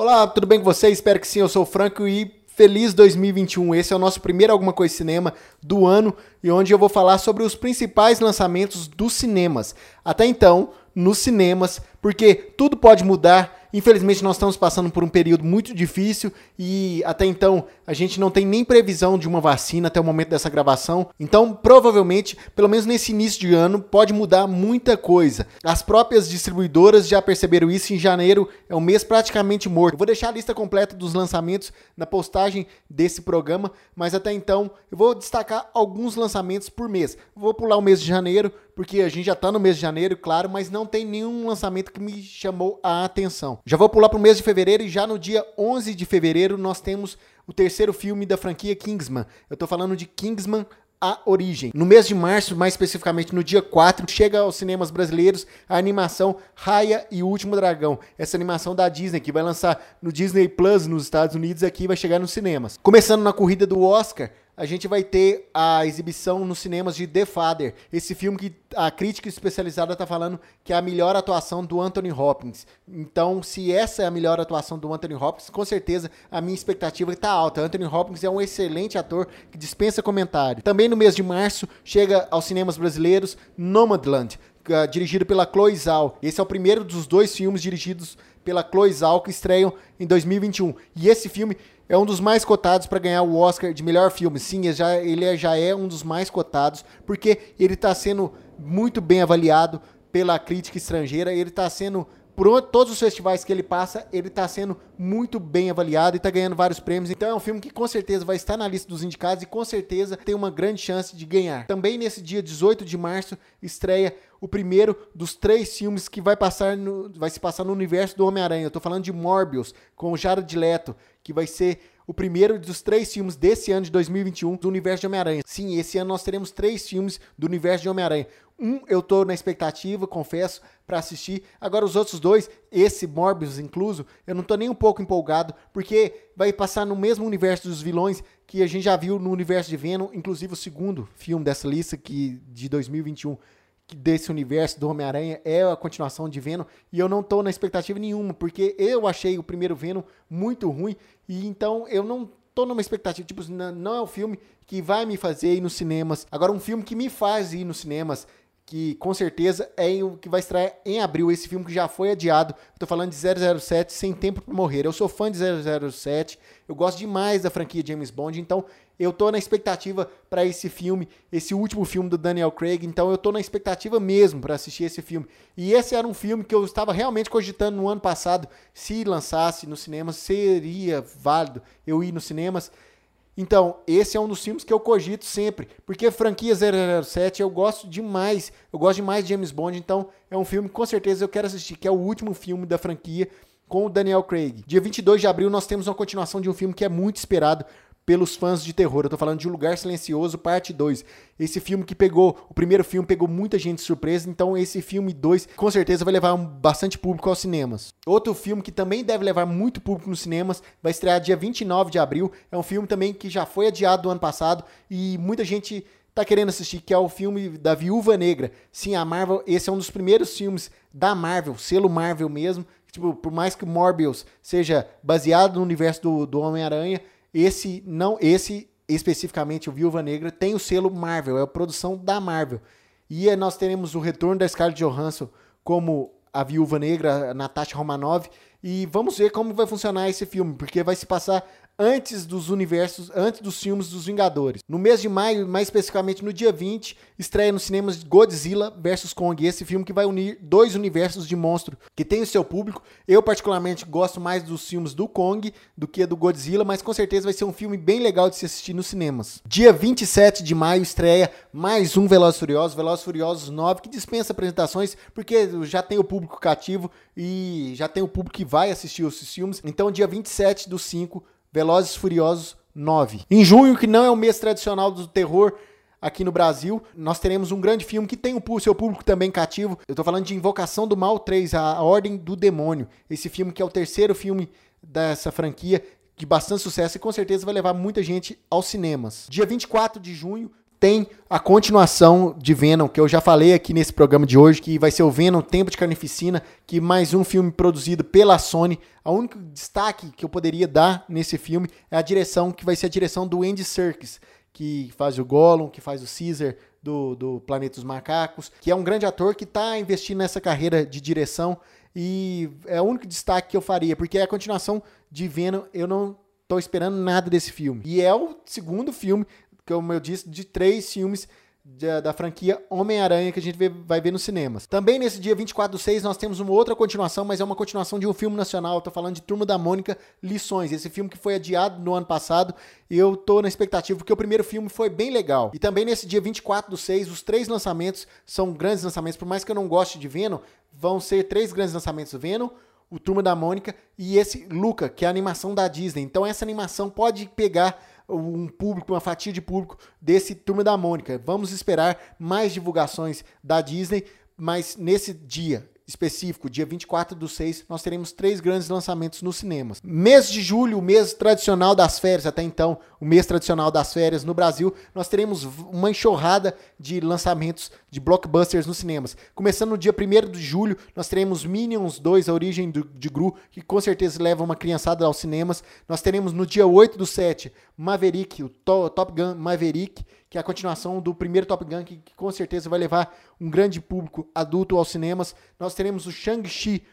Olá, tudo bem com você? Espero que sim, eu sou o Franco e feliz 2021. Esse é o nosso primeiro Alguma Coisa Cinema do ano e onde eu vou falar sobre os principais lançamentos dos cinemas. Até então, nos cinemas, porque tudo pode mudar Infelizmente, nós estamos passando por um período muito difícil e até então a gente não tem nem previsão de uma vacina até o momento dessa gravação. Então, provavelmente, pelo menos nesse início de ano, pode mudar muita coisa. As próprias distribuidoras já perceberam isso. Em janeiro é um mês praticamente morto. Eu vou deixar a lista completa dos lançamentos na postagem desse programa, mas até então eu vou destacar alguns lançamentos por mês. Vou pular o mês de janeiro porque a gente já está no mês de janeiro, claro, mas não tem nenhum lançamento que me chamou a atenção. Já vou pular para o mês de fevereiro e já no dia 11 de fevereiro nós temos o terceiro filme da franquia Kingsman. Eu estou falando de Kingsman a Origem. No mês de março, mais especificamente no dia 4, chega aos cinemas brasileiros a animação Raya e o Último Dragão. Essa animação da Disney, que vai lançar no Disney Plus nos Estados Unidos, aqui vai chegar nos cinemas. Começando na corrida do Oscar, a gente vai ter a exibição nos cinemas de The Father, esse filme que a crítica especializada está falando que é a melhor atuação do Anthony Hopkins. Então, se essa é a melhor atuação do Anthony Hopkins, com certeza a minha expectativa está alta. Anthony Hopkins é um excelente ator que dispensa comentário. Também no mês de março chega aos cinemas brasileiros Nomadland, uh, dirigido pela Chloe Zhao. Esse é o primeiro dos dois filmes dirigidos pela Chloe Zhao que estreiam em 2021. E esse filme é um dos mais cotados para ganhar o Oscar de melhor filme. Sim, ele já, ele é, já é um dos mais cotados, porque ele está sendo muito bem avaliado pela crítica estrangeira, ele está sendo por todos os festivais que ele passa, ele está sendo muito bem avaliado e está ganhando vários prêmios. Então é um filme que com certeza vai estar na lista dos indicados e com certeza tem uma grande chance de ganhar. Também nesse dia 18 de março estreia o primeiro dos três filmes que vai passar no, vai se passar no universo do Homem-Aranha. Eu estou falando de Morbius com o Jared Leto, que vai ser o primeiro dos três filmes desse ano de 2021 do universo de Homem-Aranha. Sim, esse ano nós teremos três filmes do universo de Homem-Aranha. Um eu tô na expectativa, confesso, para assistir. Agora os outros dois, esse Morbius incluso, eu não tô nem um pouco empolgado, porque vai passar no mesmo universo dos vilões que a gente já viu no universo de Venom, inclusive o segundo filme dessa lista que de 2021 desse universo do Homem-Aranha é a continuação de Venom e eu não tô na expectativa nenhuma, porque eu achei o primeiro Venom muito ruim e então eu não tô numa expectativa, tipo, não é o filme que vai me fazer ir nos cinemas. Agora um filme que me faz ir nos cinemas que com certeza é o que vai estrear em abril, esse filme que já foi adiado. Estou falando de 007 Sem Tempo para Morrer. Eu sou fã de 007, eu gosto demais da franquia James Bond, então eu tô na expectativa para esse filme, esse último filme do Daniel Craig, então eu tô na expectativa mesmo para assistir esse filme. E esse era um filme que eu estava realmente cogitando no ano passado, se lançasse no cinema, seria válido eu ir nos cinemas. Então, esse é um dos filmes que eu cogito sempre, porque franquia 007 eu gosto demais, eu gosto demais de James Bond, então é um filme que com certeza eu quero assistir, que é o último filme da franquia com o Daniel Craig. Dia 22 de abril nós temos uma continuação de um filme que é muito esperado pelos fãs de terror. Eu tô falando de Um Lugar Silencioso, parte 2. Esse filme que pegou, o primeiro filme pegou muita gente de surpresa, então esse filme 2 com certeza vai levar um, bastante público aos cinemas. Outro filme que também deve levar muito público nos cinemas vai estrear dia 29 de abril. É um filme também que já foi adiado do ano passado e muita gente tá querendo assistir, que é o filme da Viúva Negra. Sim, a Marvel, esse é um dos primeiros filmes da Marvel, selo Marvel mesmo. Tipo, por mais que Morbius seja baseado no universo do, do Homem-Aranha, esse não, esse especificamente o Viúva Negra tem o selo Marvel, é a produção da Marvel. E nós teremos o retorno da Scarlett Johansson como a Viúva Negra, Natasha Romanoff, e vamos ver como vai funcionar esse filme, porque vai se passar antes dos universos, antes dos filmes dos Vingadores. No mês de maio, mais especificamente no dia 20, estreia nos cinemas Godzilla vs Kong, esse filme que vai unir dois universos de monstro que tem o seu público. Eu particularmente gosto mais dos filmes do Kong do que do Godzilla, mas com certeza vai ser um filme bem legal de se assistir nos cinemas. Dia 27 de maio estreia mais um Velozes Furiosos, Velozes Furiosos 9, que dispensa apresentações porque já tem o público cativo e já tem o público que vai assistir esses filmes. Então, dia 27 do 5 Velozes Furiosos 9. Em junho, que não é o mês tradicional do terror aqui no Brasil, nós teremos um grande filme que tem o seu público também cativo. Eu tô falando de Invocação do Mal 3, a Ordem do Demônio. Esse filme que é o terceiro filme dessa franquia, de bastante sucesso e com certeza vai levar muita gente aos cinemas. Dia 24 de junho tem a continuação de Venom, que eu já falei aqui nesse programa de hoje, que vai ser o Venom Tempo de Carnificina, que mais um filme produzido pela Sony. O único destaque que eu poderia dar nesse filme é a direção, que vai ser a direção do Andy Serkis, que faz o Gollum, que faz o Caesar do, do Planeta dos Macacos, que é um grande ator que está investindo nessa carreira de direção e é o único destaque que eu faria, porque é a continuação de Venom, eu não tô esperando nada desse filme. E é o segundo filme como eu disse, de três filmes da, da, franquia Homem-Aranha que a gente vê, vai ver nos cinemas. Também nesse dia 24 do 6 nós temos uma outra continuação, mas é uma continuação de um filme nacional. Estou falando de Turma da Mônica Lições. Esse filme que foi adiado no ano passado e eu tô na expectativa porque o primeiro filme foi bem legal. E também nesse dia 24 do 6, os três lançamentos são grandes lançamentos, por mais que eu não goste de Venom, vão ser três grandes lançamentos Venom o Turma da Mônica e esse Luca, que é a animação da Disney. Então essa animação pode pegar um público, uma fatia de público desse Turma da Mônica. Vamos esperar mais divulgações da Disney, mas nesse dia específico, dia 24 do 6, nós teremos três grandes lançamentos nos cinemas. Mês de julho, o mês tradicional das férias, até então, o mês tradicional das férias no Brasil, nós teremos uma enxurrada de lançamentos de blockbusters nos cinemas. Começando no dia 1 de julho, nós teremos Minions 2, A Origem do, de Gru, que com certeza leva uma criançada aos cinemas. Nós teremos no dia 8 do 7, Maverick, o Top Gun Maverick, que é a continuação do primeiro Top Gun, que, que com certeza vai levar um grande público adulto aos cinemas. Nós teremos o Shang-Chi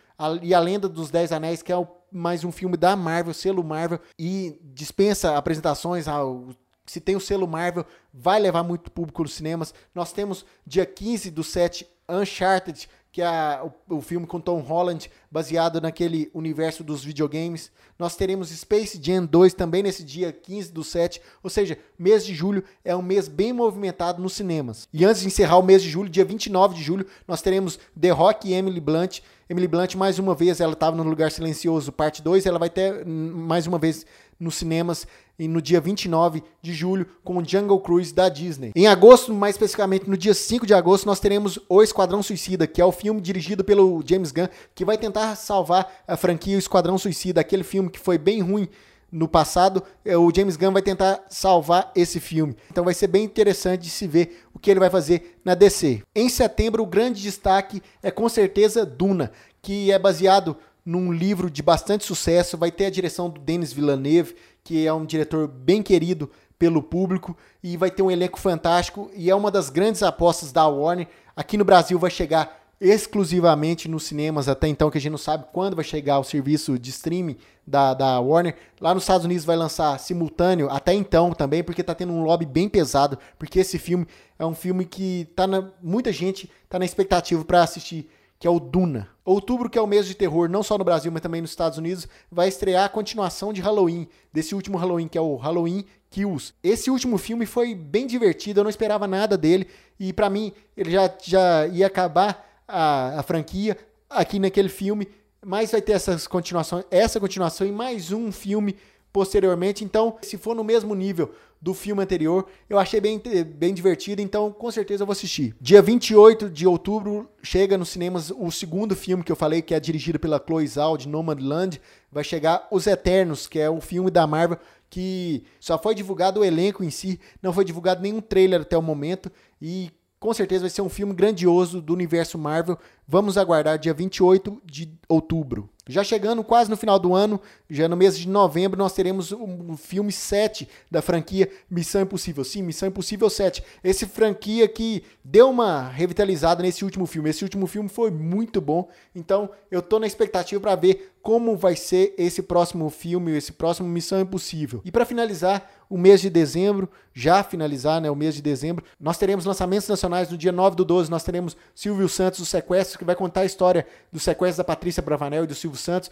e a Lenda dos Dez Anéis, que é o, mais um filme da Marvel, selo Marvel, e dispensa apresentações ao se tem o selo Marvel, vai levar muito público nos cinemas. Nós temos dia 15 do 7 Uncharted, que é o, o, filme com Tom Holland, baseado naquele universo dos videogames. Nós teremos Space Jam 2 também nesse dia 15 do 7, ou seja, mês de julho é um mês bem movimentado nos cinemas. E antes de encerrar o mês de julho, dia 29 de julho, nós teremos The Rock e Emily Blunt. Emily Blunt, mais uma vez, ela estava no Lugar Silencioso, parte 2, ela vai ter mais uma vez nos cinemas no dia 29 de julho com o Jungle Cruise da Disney. Em agosto, mais especificamente no dia 5 de agosto, nós teremos O Esquadrão Suicida, que é o filme dirigido pelo James Gunn, que vai tentar salvar a franquia O Esquadrão Suicida, aquele filme que foi bem ruim no passado, é, o James Gunn vai tentar salvar esse filme. Então vai ser bem interessante de se ver o que ele vai fazer na DC. Em setembro, o grande destaque é com certeza Duna, que é baseado num livro de bastante sucesso, vai ter a direção do Denis Villeneuve, que é um diretor bem querido pelo público e vai ter um elenco fantástico e é uma das grandes apostas da Warner. Aqui no Brasil vai chegar exclusivamente nos cinemas até então, que a gente não sabe quando vai chegar o serviço de streaming da, da Warner. Lá nos Estados Unidos vai lançar simultâneo até então também, porque tá tendo um lobby bem pesado, porque esse filme é um filme que tá na, muita gente tá na expectativa para assistir que é o Duna. Outubro, que é o mês de terror, não só no Brasil, mas também nos Estados Unidos, vai estrear a continuação de Halloween, desse último Halloween, que é o Halloween Kills. Esse último filme foi bem divertido, eu não esperava nada dele, e para mim ele já, já ia acabar a, a franquia aqui naquele filme, mas vai ter essas continuações, essa continuação e mais um filme posteriormente. Então, se for no mesmo nível do filme anterior. Eu achei bem, bem divertido, então com certeza eu vou assistir. Dia 28 de outubro chega nos cinemas o segundo filme que eu falei, que é dirigido pela Chloe Zhao, de Nomadland. Vai chegar Os Eternos, que é um filme da Marvel que só foi divulgado o elenco em si, não foi divulgado nenhum trailer até o momento e com certeza vai ser um filme grandioso do universo Marvel. Vamos aguardar dia 28 de outubro. Já chegando quase no final do ano, já no mês de novembro, nós teremos um filme 7 da franquia Missão Impossível. Sim, Missão Impossível 7. Esse franquia que deu uma revitalizada nesse último filme. Esse último filme foi muito bom. Então, eu tô na expectativa para ver como vai ser esse próximo filme, esse próximo Missão Impossível. E para finalizar, o mês de dezembro, já finalizar, né, o mês de dezembro, nós teremos lançamentos nacionais no dia 9 do 12, nós teremos Silvio Santos, o sequestro, que vai contar a história do sequestro da Patrícia Bravanel e do Silvio Santos,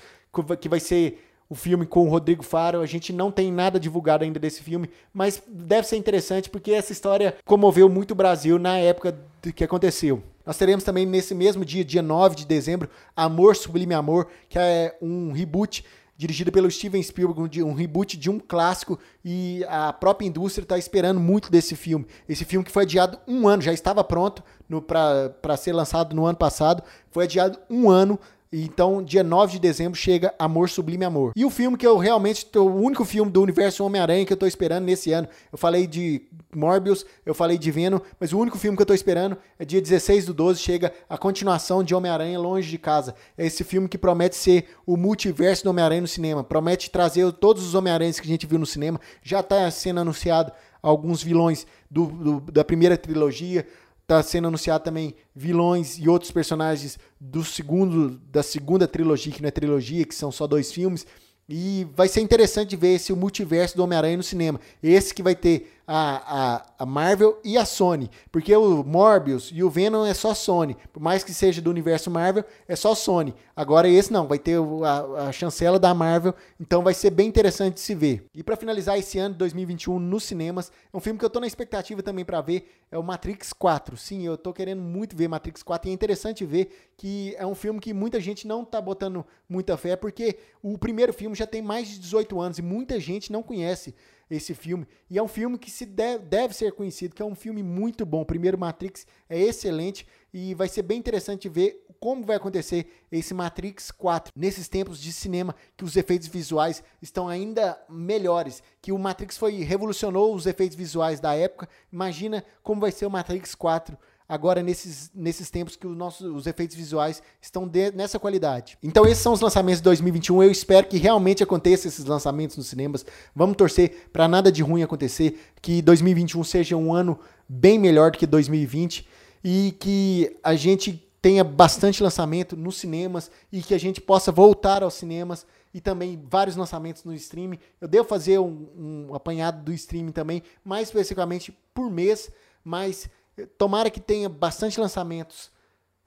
que vai ser o filme com o Rodrigo Faro. A gente não tem nada divulgado ainda desse filme, mas deve ser interessante porque essa história comoveu muito o Brasil na época que aconteceu. Nós teremos também nesse mesmo dia, dia 9 de dezembro, Amor Sublime Amor, que é um reboot dirigido pelo Steven Spielberg, um reboot de um clássico e a própria indústria está esperando muito desse filme. Esse filme que foi adiado um ano, já estava pronto para ser lançado no ano passado, foi adiado um ano Então, dia 9 de dezembro chega Amor Sublime Amor. E o filme que eu realmente, tô, o único filme do universo Homem-Aranha que eu tô esperando nesse ano. Eu falei de Morbius, eu falei de Venom, mas o único filme que eu tô esperando é dia 16 do 12, chega a continuação de Homem-Aranha Longe de Casa. É esse filme que promete ser o multiverso do Homem-Aranha no cinema. Promete trazer todos os Homem-Aranhas que a gente viu no cinema. Já tá sendo anunciado alguns vilões do, do da primeira trilogia Tá sendo anunciado também vilões e outros personagens do segundo da segunda trilogia, que não é trilogia, que são só dois filmes. E vai ser interessante ver esse multiverso do Homem-Aranha no cinema. Esse que vai ter a, a, a, Marvel e a Sony. Porque o Morbius e o Venom é só Sony. Por mais que seja do universo Marvel, é só Sony. Agora esse não, vai ter a, a chancela da Marvel. Então vai ser bem interessante de se ver. E para finalizar esse ano de 2021 nos cinemas, é um filme que eu tô na expectativa também para ver. É o Matrix 4. Sim, eu tô querendo muito ver Matrix 4. E é interessante ver que é um filme que muita gente não tá botando muita fé. Porque o primeiro filme já tem mais de 18 anos e muita gente não conhece esse filme. E é um filme que se deve, deve ser conhecido, que é um filme muito bom. O primeiro Matrix é excelente e vai ser bem interessante ver como vai acontecer esse Matrix 4 nesses tempos de cinema que os efeitos visuais estão ainda melhores, que o Matrix foi revolucionou os efeitos visuais da época. Imagina como vai ser o Matrix 4 agora nesses, nesses tempos que os nossos os efeitos visuais estão de, nessa qualidade. Então esses são os lançamentos de 2021. Eu espero que realmente aconteçam esses lançamentos nos cinemas. Vamos torcer para nada de ruim acontecer, que 2021 seja um ano bem melhor do que 2020 e que a gente tenha bastante lançamento nos cinemas e que a gente possa voltar aos cinemas e também vários lançamentos no streaming. Eu devo fazer um, um apanhado do streaming também, mais especificamente por mês, mas Tomara que tenha bastante lançamentos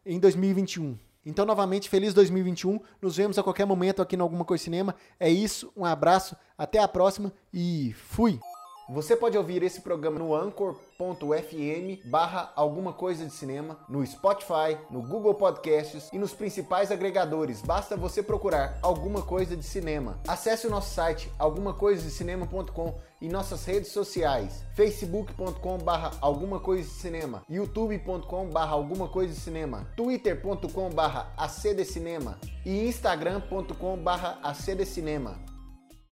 em 2021. Então, novamente, feliz 2021. Nos vemos a qualquer momento aqui no Alguma Coisa Cinema. É isso, um abraço, até a próxima e fui! Você pode ouvir esse programa no anchor.fm barra alguma coisa de cinema, no Spotify, no Google Podcasts e nos principais agregadores. Basta você procurar alguma coisa de cinema. Acesse o nosso site algumacoisadecinema.com e nossas redes sociais facebook.com barra alguma coisa de cinema youtube.com barra alguma coisa de cinema twitter.com barra acdcinema e instagram.com barra acdcinema